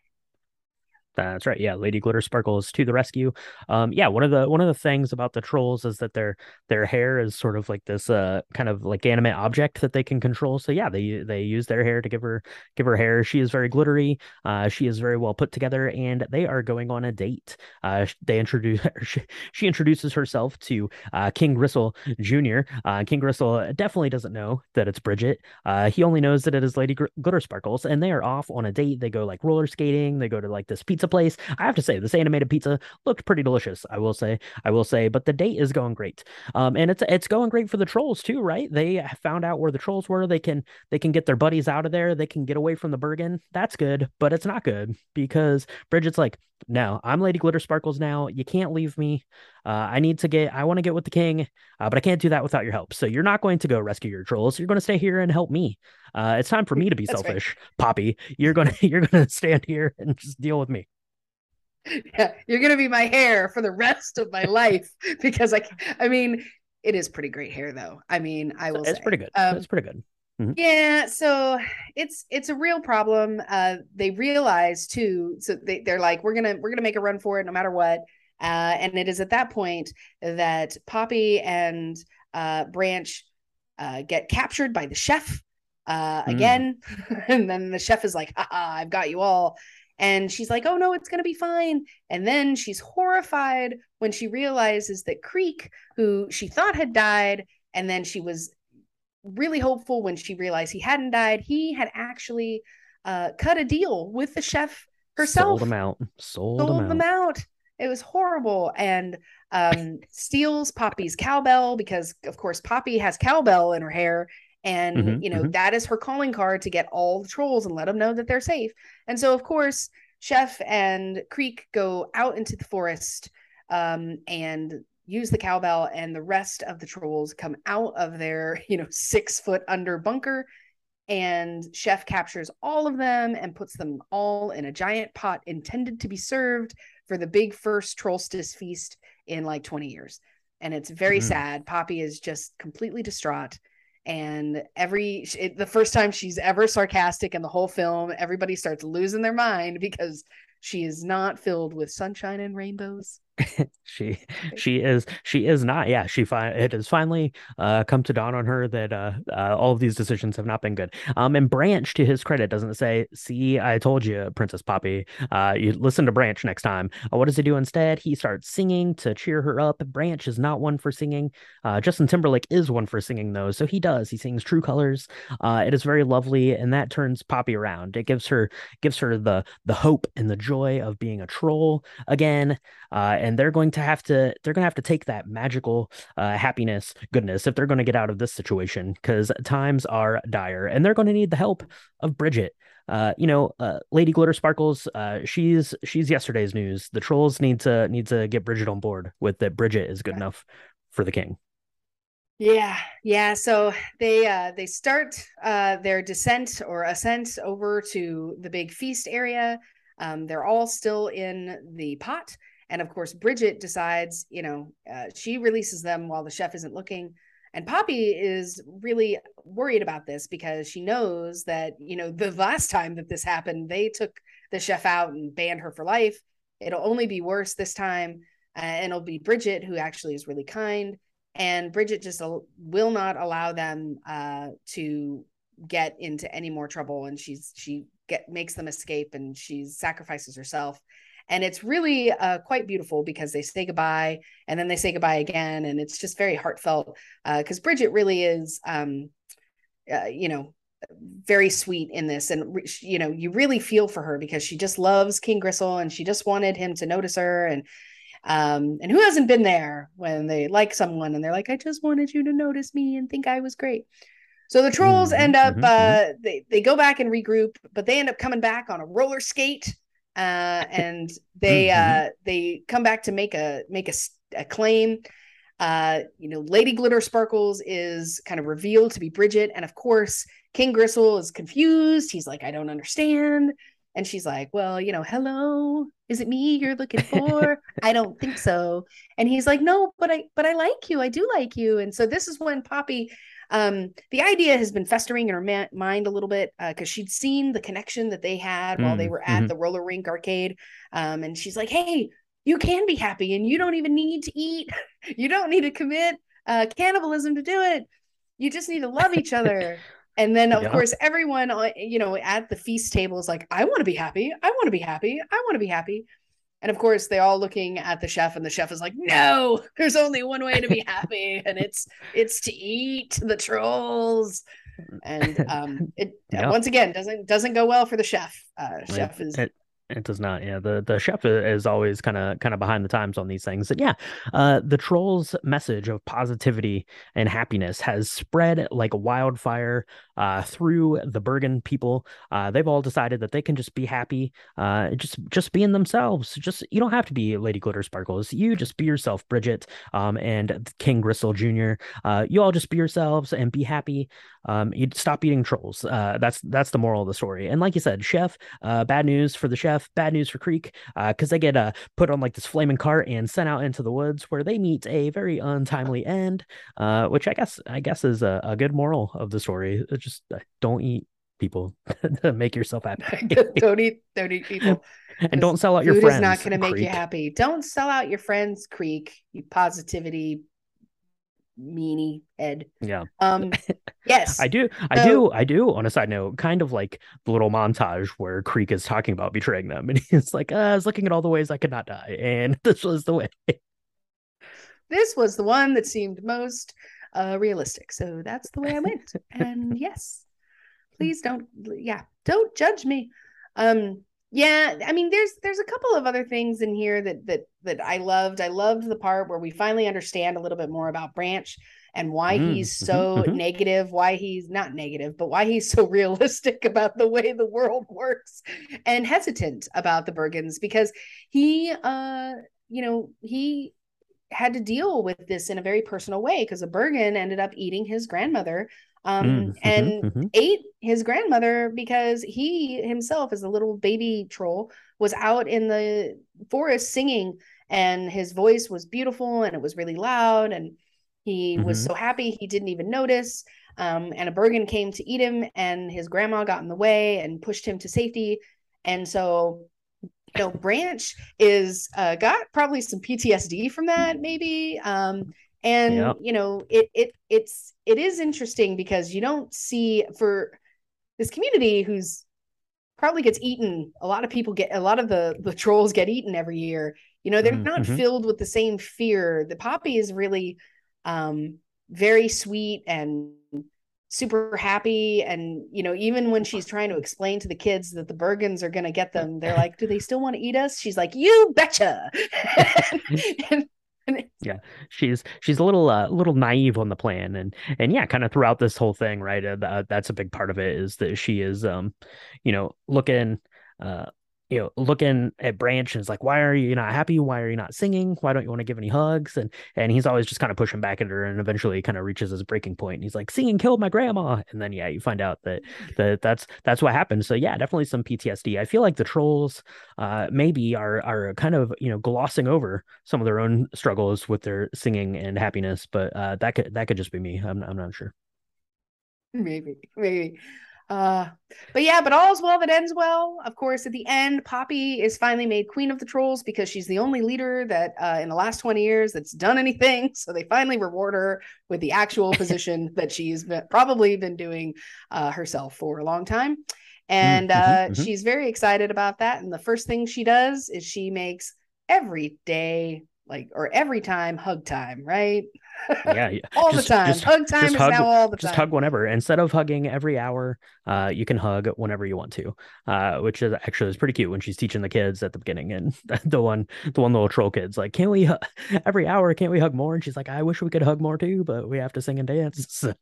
That's right. Yeah, Lady Glitter Sparkles to the rescue. Um, yeah, one of the one of the things about the trolls is that their their hair is sort of like this uh kind of like animate object that they can control. So yeah, they they use their hair to give her give her hair. She is very glittery. Uh, she is very well put together, and they are going on a date. Uh, they introduce [laughs] she, she introduces herself to uh, King Gristle Jr. Uh, King Gristle definitely doesn't know that it's Bridget. Uh, he only knows that it is Lady Gr- Glitter Sparkles, and they are off on a date. They go like roller skating. They go to like this pizza place. I have to say, this animated pizza looked pretty delicious. I will say, I will say, but the date is going great. Um, and it's it's going great for the trolls too, right? They found out where the trolls were. They can they can get their buddies out of there. They can get away from the Bergen. That's good, but it's not good because Bridget's like, no, I'm Lady Glitter Sparkles now. You can't leave me. Uh, I need to get, I want to get with the king, uh, but I can't do that without your help. So you're not going to go rescue your trolls. You're going to stay here and help me. Uh, it's time for me to be That's selfish, Poppy. You're gonna, [laughs] you're gonna stand here and just deal with me. Yeah, you're gonna be my hair for the rest of my life [laughs] because I, I mean, it is pretty great hair though. I mean, I will. It's say. pretty good. Um, it's pretty good. Yeah, so it's it's a real problem. Uh, they realize too, so they, they're like, we're gonna we're gonna make a run for it no matter what. Uh, and it is at that point that Poppy and uh, Branch uh, get captured by the chef uh, Mm. again, [laughs] and then the chef is like, "Haha, I've got you all." And she's like, "Oh no, it's gonna be fine." And then she's horrified when she realizes that Creek, who she thought had died, and then she was really hopeful when she realized he hadn't died. He had actually uh, cut a deal with the chef herself, Sold them out. Sold, sold them, them out. out. It was horrible, and um, steals Poppy's cowbell because, of course, Poppy has cowbell in her hair, and Mhm, you know mhm. that is her calling card to get all the trolls and let them know that they're safe. And so, of course, Chef and Creek go out into the forest um, and use the cowbell, and the rest of the trolls come out of their, [laughs] you know, six foot under bunker. And Chef captures all of them and puts them all in a giant pot intended to be served for the big first Trollstice feast in like 20 years. And it's very Mm. sad. Poppy is just completely distraught. And every it, the first time she's ever sarcastic in the whole film, everybody starts losing their mind because she is not filled with sunshine and rainbows. [laughs] She she is she is not. Yeah, she fi- it has finally uh come to dawn on her that uh, uh all of these decisions have not been good. Um and Branch to his credit doesn't say, "See, I told you, Princess Poppy. Uh you listen to Branch next time." Uh, what does he do instead? He starts singing to cheer her up. Branch is not one for singing. Uh Justin Timberlake is one for singing though. So he does. He sings True Colors. Uh it is very lovely and that turns Poppy around. It gives her gives her the the hope and the joy of being a troll again uh, and they're going to have to they're going to have to take that magical uh, happiness goodness if they're going to get out of this situation because times are dire and they're going to need the help of bridget uh, you know uh, lady glitter sparkles uh, she's she's yesterday's news the trolls need to need to get bridget on board with that bridget is good enough for the king Yeah, yeah. So they uh they start uh their descent or ascent over to the big feast area. Um, they're all still in the pot, and of course, Bridget decides, you know, uh, she releases them while the chef isn't looking. And Poppy is really worried about this because she knows that, you know, the [laughs] last time that this happened, they took the chef out and banned her for life. It'll only be worse this time. Uh, and it'll be Bridget who actually is really kind and Bridget just al- will not allow them uh, to get into any more trouble, and she's she get makes them escape, and she sacrifices herself, and it's really uh, quite beautiful because they say goodbye, and then they say goodbye again, and it's just very heartfelt because Bridget really is, um, uh, you know. Very sweet in this, and you know, you really feel for her because she just loves King Gristle and she just wanted him to notice her. And um, and who hasn't been there when they like someone and they're like, I just wanted you to notice me and think I was great. So the trolls Mhm, end up, mhm, uh, they, they go back and regroup, but they end up coming back on a roller skate. Uh, [laughs] and they, Mhm. uh, they come back to make a, make a claim. Uh, you know, Lady Glitter Sparkles is kind of revealed to be Bridget. And of course, King Gristle is confused. He's like, I don't understand. And she's like, Well, you know, hello, is it me you're looking for? [laughs] I don't think so. And he's like, No, but I but I like you. I do like you. And so this is when Poppy Um, the idea has been festering in her ma- mind a little bit because uh, she'd seen the connection that they had mm, while they mm, were at mm-hmm. the roller rink arcade. Um, and she's like, hey, you can be happy and you don't even need to eat. [laughs] you don't need to commit uh, cannibalism to do it. You just need to love each other. [laughs] And then, of yeah. course, everyone, you know, at the feast table is like, I want to be happy. I want to be happy. I want to be happy. And of course, they're all looking at the chef, and the chef is like, "No, there's only one way to be happy, and it's it's to eat the trolls." And um, it [laughs] once again doesn't doesn't go well for the chef. Uh, chef is it, it does not. Yeah, the the chef is always kind of kind of behind the times on these things. And yeah, uh, the trolls' message of positivity and happiness has spread like a wildfire uh, through the Bergen people. Uh, they've all decided that they can just be happy, uh, just just being themselves. Just you don't have to be Lady Glitter Sparkles. You just be yourself, Bridget, um, and King Gristle Jr. Uh, you all just be yourselves and be happy. Um, you stop eating trolls. Uh, that's that's the moral of the story. And like you said, chef, bad news for the chef, bad news for Creek, because uh, they get uh, put on like this flaming cart and sent out into the woods where they meet a very untimely end. Uh, which I guess I guess is a, a good moral of the story. It's just uh, don't eat people [laughs] to make yourself happy. [laughs] don't eat don't eat people. [laughs] and don't sell out your friends. Food is not going to make you happy. Don't sell out your friends, Creek. You positivity meanie head. Yeah. Um [laughs] yes. I do I so, do I do on a side note, kind of like the little montage where Creek is talking about betraying them and [laughs] he's like, uh, I was looking at all the ways I could not die and [laughs] this was the way. This was the one that seemed most uh realistic. So that's the way I went. and yes. Please don't yeah, don't judge me. Um yeah i mean there's there's a couple of other things in here that that that i loved i loved the part where we finally understand a little bit more about branch and why mm, he's mm-hmm, so mm-hmm. negative why he's not negative but why he's so [laughs] realistic about the way the world works and hesitant about the bergens because he uh you know he had to deal with this in a very personal way because a bergen ended up eating his grandmother um, mm, and mm-hmm, mm-hmm. ate his grandmother because he himself, as a little baby troll, was out in the forest singing, and his voice was beautiful and it was really loud, and he mm-hmm. was so happy he didn't even notice. Um, and a Bergen came to eat him, and his grandma got in the way and pushed him to safety. And so, you know, Branch is uh, got probably some PTSD from that, maybe. Um, and yep. you know it it it's it is interesting because you don't see for this community who's probably gets eaten a lot of people get a lot of the the trolls get eaten every year. You know they're mm-hmm. not filled with the same fear. The poppy is really um very sweet and super happy. And you know even when she's trying to explain to the kids that the bergens are going to get them they're like do they still want to eat us? She's like you betcha. [laughs] And, [laughs] yeah she's she's a little uh, little naive on the plan and and yeah kind of throughout this whole thing right uh, that's a big part of it is that she is um you know looking uh you know, looking at Branch and is like, why are you not happy? Why are you not singing? Why don't you want to give any hugs? And and he's always just kind of pushing back at her and eventually kind of reaches his breaking point. And he's like, singing killed my grandma. And then yeah, you find out that [laughs] that that's that's what happened. So yeah, definitely some PTSD. I feel like the trolls uh maybe are are kind of, you know, glossing over some of their own struggles with their singing and happiness, but uh that could that could just be me. I'm I'm not sure. Maybe, maybe. Uh, but yeah, but all's well that ends well. Of course, at the end, Poppy is finally made queen of the trolls because she's the only leader that uh, in the last 20 years that's done anything. [laughs] So they finally reward her with the actual [laughs] position that she's been, probably been doing uh, herself for a long time. And mm-hmm, uh, mm-hmm. she's very excited about that. And the first thing she does is she makes every day like or every time hug time, right? Yeah, [laughs] all just, the time. Just, hug time is hug, now all the just time. Just hug whenever. Instead of hugging every hour, uh, you can hug whenever you want to. Uh, which is actually is pretty cute when she's teaching the kids at the beginning, and [laughs] the one the one little troll kid's like, "Can't we [laughs] every hour? Can't we hug more?" And she's like, "I wish we could hug more too, but we have to sing and dance." So.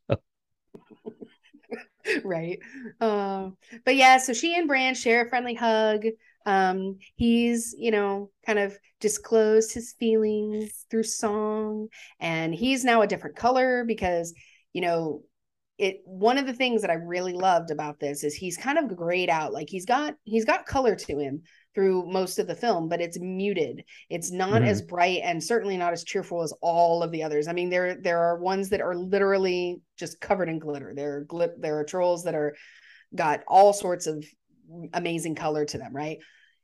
right. Um, but yeah, so she and Branch share a friendly hug. Um, he's, you know, kind of disclosed his feelings through song, and he's now a different color because, you know, it one of the things that I really loved about this is he's kind of grayed out. Like he's got he's got color to him through most of the film, but it's muted. It's not mm-hmm. as bright and certainly not as cheerful as all of the others. I mean, there there are ones that are literally just covered in glitter. There are glit there are trolls that are got all sorts of amazing color to them, right?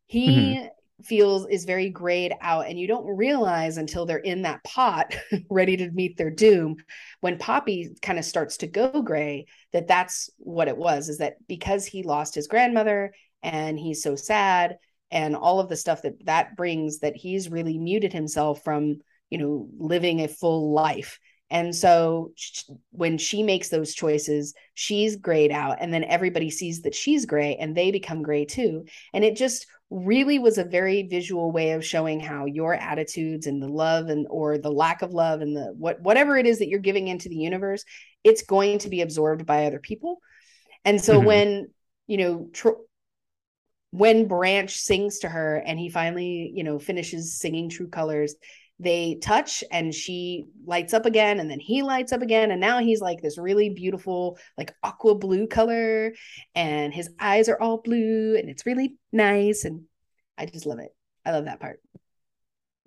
He mm-hmm feels is very grayed out and you don't realize until they're in that pot [laughs] ready to meet their doom when poppy kind of starts to go gray that that's what it was is that because he lost his grandmother and he's so sad and all of the stuff that that brings that he's really muted himself from you know living a full life and so when she makes those choices she's grayed out and then everybody sees that she's gray and they become gray too and it just really was a very visual way of showing how your attitudes and the love and or the lack of love and the what whatever it is that you're giving into the universe it's going to be absorbed by other people and so mm-hmm. when you know tr- when branch sings to her and he finally you know finishes singing true colors they touch and she lights up again and then he lights up again and now he's like this really beautiful like aqua blue color and his eyes are all blue and it's really nice and i just love it. I love that part.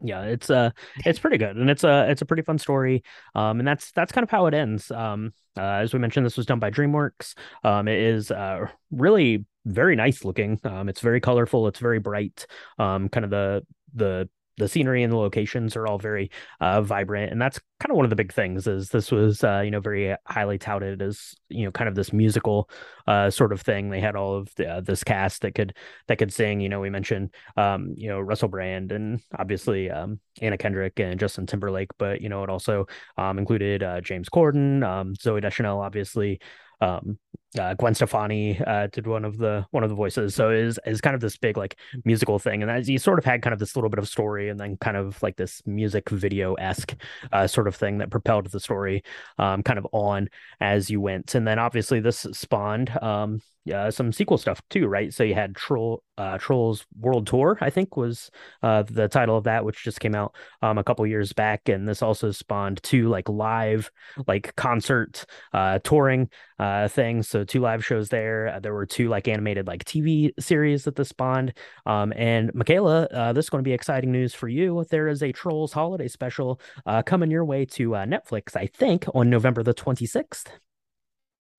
Yeah it's uh it's pretty good and it's a it's a pretty fun story um and that's that's kind of how it ends um uh, as we mentioned this was done by dreamworks um it is uh really very nice looking um it's very colorful it's very bright um kind of the the the scenery and the locations are all very uh, vibrant and that's kind of one of the big things is this was uh, you know very highly touted as you know kind of this musical uh, sort of thing. They had all of the, uh, this cast that could that could sing you know we mentioned um, you know Russell Brand and obviously um, Anna Kendrick and Justin Timberlake but you know it also um, included uh, James Corden um, Zooey Deschanel obviously um, uh, Gwen Stefani uh, did one of the one of the voices, so is is kind of this big like musical thing, and as you sort of had kind of this little bit of story, and then kind of like this music video esque uh, sort of thing that propelled the story um, kind of on as you went, and then obviously this spawned um, uh, some sequel stuff too, right? So you had Troll uh, Trolls World Tour, I think was uh, the title of that, which just came out um, a couple years back, and this also spawned two like live like concert uh, touring uh, things. So two live shows there. Uh, there were two like animated like TV series that this spawned. Um, and Michaela, uh, this is going to be exciting news for you. There is a Trolls holiday special uh, coming your way to uh, Netflix, I think, on November the twenty sixth.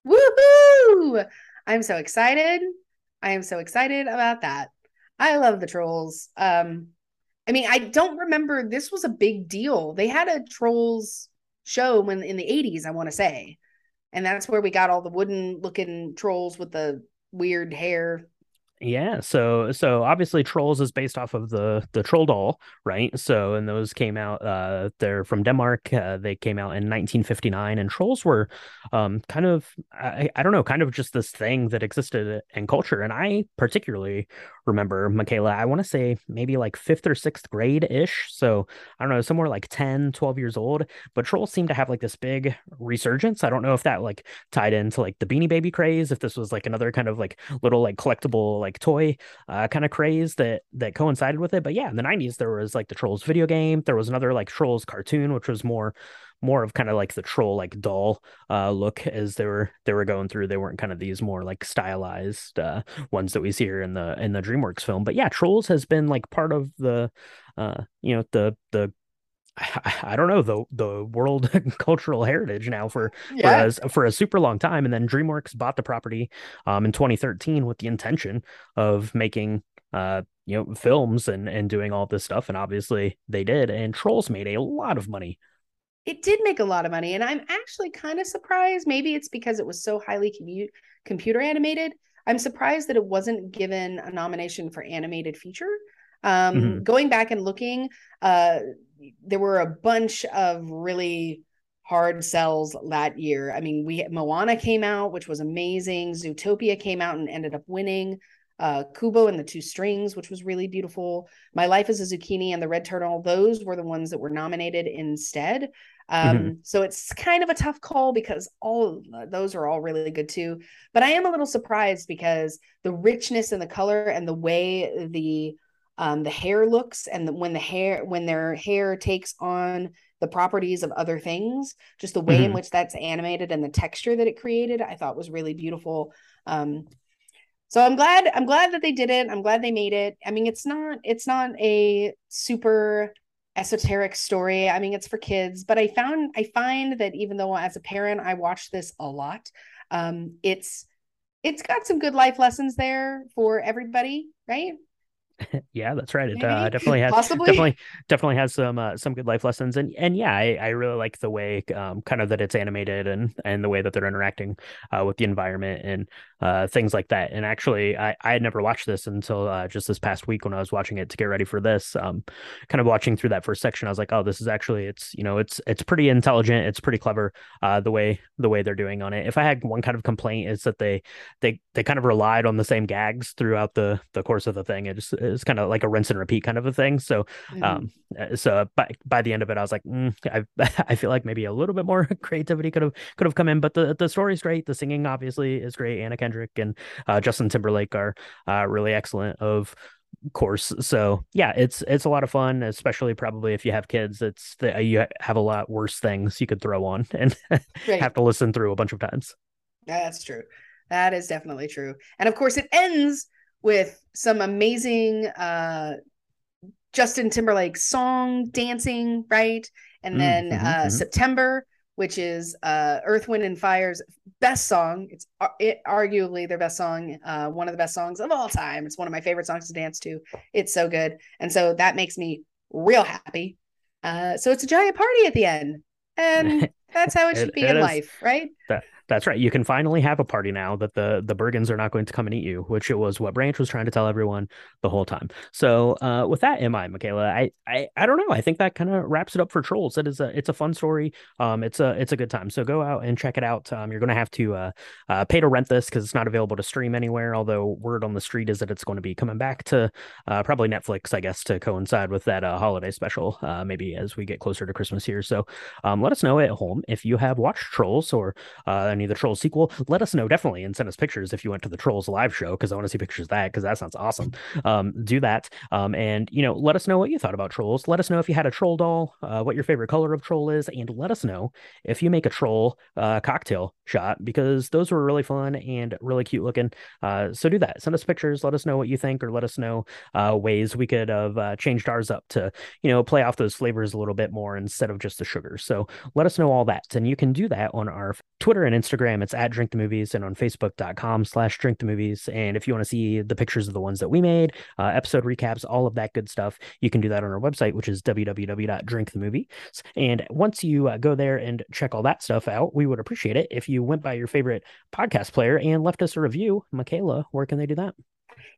Woohoo! I'm so excited. I am so excited about that. I love the trolls. Um, I mean, I don't remember this was a big deal. They had a trolls show when in the 80s, I want to say. And that's where we got all the wooden looking trolls with the weird hair yeah, so so obviously Trolls is based off of the the Troll doll, right? So and those came out uh they're from Denmark. Uh, they came out in 1959 and Trolls were um kind of I, I don't know, kind of just this thing that existed in culture and I particularly remember Michaela, I want to say maybe like 5th or 6th grade ish. So I don't know, somewhere like 10, 12 years old, but Trolls seemed to have like this big resurgence. I don't know if that like tied into like the Beanie Baby craze, if this was like another kind of like little like collectible like like toy uh, kind of craze that that coincided with it. But yeah, in the 90s there was like the Trolls video game. There was another like Trolls cartoon, which was more more of kind of like the troll like doll uh, look as they were they were going through. They weren't kind of these more like stylized uh, ones that we see here in the in the DreamWorks film. But yeah, Trolls has been like part of the uh, you know the the I don't know the the world [laughs] cultural heritage now for yeah. for, a, for a super long time, and then DreamWorks bought the property um, in 2013 with the intention of making uh you know films and and doing all this stuff, and obviously they did. And Trolls made a lot of money. It did make a lot of money, and I'm actually kind of surprised. Maybe it's because it was so highly commu- computer animated. I'm surprised that it wasn't given a nomination for animated feature. Um, mm-hmm. Going back and looking, uh, there were a bunch of really hard sells that year. I mean, we Moana came out, which was amazing. Zootopia came out and ended up winning. Uh, Kubo and the Two Strings, which was really beautiful. My Life as a Zucchini and The Red Turtle, those were the ones that were nominated instead. Um, mm-hmm. So it's kind of a tough call because all those are all really good too. But I am a little surprised because the richness and the color and the way the um, the hair looks and the, when the hair when their hair takes on the properties of other things just the way mm-hmm. in which that's animated and the texture that it created i thought was really beautiful. Um, so i'm glad i'm glad that they did it. I'm glad they made it. I mean it's not it's not a super esoteric story. I mean it's for kids but i found i find that even though as a parent i watch this a lot um, it's it's got some good life lessons there for everybody right [laughs] yeah, that's right. It uh, definitely has Possibly. definitely definitely has some uh, some good life lessons, and and yeah, I, I really like the way um, kind of that it's animated and and the way that they're interacting uh, with the environment and uh, things like that. And actually, I I had never watched this until uh, just this past week when I was watching it to get ready for this. Um, kind of watching through that first section, I was like, oh, this is actually it's you know it's it's pretty intelligent, it's pretty clever. Uh, the way the way they're doing on it. If I had one kind of complaint, is that they they they kind of relied on the same gags throughout the the course of the thing. It just it's kind of like a rinse and repeat kind of a thing. So, mm-hmm. um, uh, so by by the end of it, I was like, mm, I [laughs] I feel like maybe a little bit more [laughs] creativity could have could have come in, but the the story's great. The singing obviously is great. Anna Kendrick and uh, Justin Timberlake are uh, really excellent. Of course so yeah it's it's a lot of fun especially probably if you have kids it's the, you have a lot worse things you could throw on [laughs] and right. have to listen through a bunch of times that's true that is definitely true and of course it ends with some amazing uh Justin Timberlake song dancing, right? And mm, then mm-hmm, uh mm-hmm. September, which is uh Earth, Wind and Fire's best song. It's it, arguably their best song, uh one of the best songs of all time. It's one of my favorite songs to dance to. It's so good. And so that makes me real happy. Uh so it's a giant party at the end. And [laughs] that's how it should it, be it in is. life, right? That that's right. You can finally have a party now that the the Bergens are not going to come and eat you, which it was what Branch was trying to tell everyone the whole time. So uh, with that in mind, Michaela, I I, I don't know. I think that kind of wraps it up for Trolls. It is a it's a fun story. Um, it's a it's a good time. So go out and check it out. Um, you're going to have to uh, uh, pay to rent this because it's not available to stream anywhere. Although word on the street is that it's going to be coming back to uh, probably Netflix, I guess, to coincide with that uh, holiday special. Uh, maybe as we get closer to Christmas here. So um, let us know at home if you have watched Trolls or uh, any of the Trolls sequel, let us know definitely and send us pictures if you went to the Trolls live show because I want to see pictures of that because that sounds awesome. Um, do that. Um, and you know, let us know what you thought about Trolls. Let us know if you had a troll doll, uh, what your favorite color of troll is, and let us know if you make a troll uh, cocktail shot because those were really fun and really cute looking. Uh, so do that. Send us pictures. Let us know what you think, or let us know uh, ways we could have uh, changed ours up to you know play off those flavors a little bit more instead of just the sugar. So let us know all that, and you can do that on our Twitter and Instagram. It's at Drink the Movies and on Facebook.com slash Drink the Movies. And if you want to see the pictures of the ones that we made, uh, episode recaps, all of that good stuff, you can do that on our website, which is www.drinkthemovies. And once you uh, go there and check all that stuff out, we would appreciate it if you went by your favorite podcast player and left us a review. Michaela, where can they do that?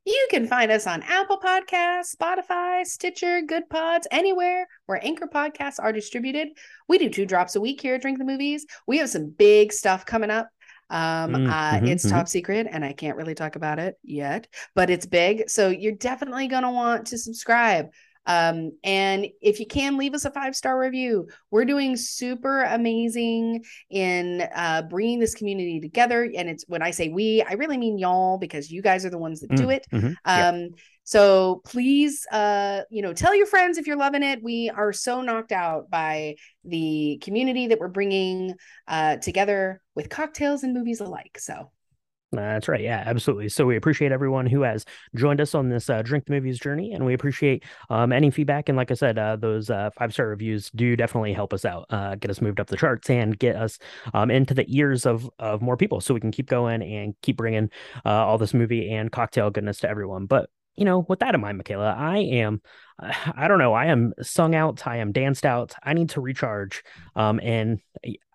You can find us on Apple Podcasts, Spotify, Stitcher, Goodpods, anywhere where Anchor podcasts are distributed. We do two drops a week here at Drink the Movies. We have some big stuff coming up. Um, mm, uh, mm-hmm, it's mm-hmm. top secret and I can't really talk about it yet, but it's big. So you're definitely going to want to subscribe. Um, and if you can leave us a five star review, we're doing super amazing in uh, bringing this community together. And it's when I say we, I really mean y'all because you guys are the ones that do mm, it. Mm-hmm, um, yeah. So please, uh, you know, tell your friends if you're loving it. We are so knocked out by the community that we're bringing uh, together with cocktails and movies alike. So that's right. Yeah, absolutely. So we appreciate everyone who has joined us on this uh, drink the movies journey, and we appreciate um, any feedback. And like I said, uh, those uh, five star reviews do definitely help us out, uh, get us moved up the charts, and get us um, into the ears of of more people, so we can keep going and keep bringing uh, all this movie and cocktail goodness to everyone. But you know, with that in mind, Michaela, I am, [sighs] I don't know, I am sung out, I am danced out. I need to recharge, um, and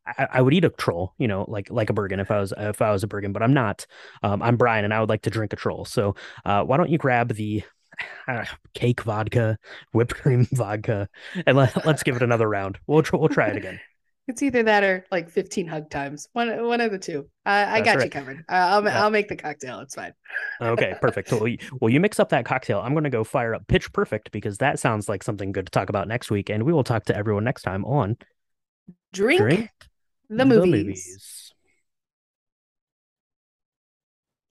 I, I, would eat a troll, you know, like like a Bergen if I was if I was a Bergen, but I'm not. Um, I'm Brian, and I would like to drink a troll. So uh, why don't you grab the [sighs] uh, cake vodka, whipped cream [laughs] vodka, and let, let's give it another round. We'll tr- we'll try it again. [laughs] It's either that or like 15 hug times. One one of the two. Uh, I got right. you covered. Uh, I'll yeah. I'll make the cocktail. It's fine. okay, perfect. Well you, well, you mix up that cocktail. I'm going to go fire up Pitch Perfect because that sounds like something good to talk about next week, and we will talk to everyone next time on Drink, Drink the movies. the movies.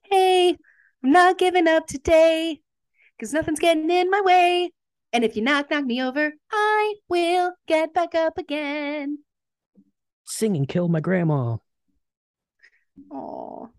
Hey, I'm not giving up today. because nothing's getting in my way. And if you knock, knock me over, I will get back up again. Sing and kill my grandma. Oh,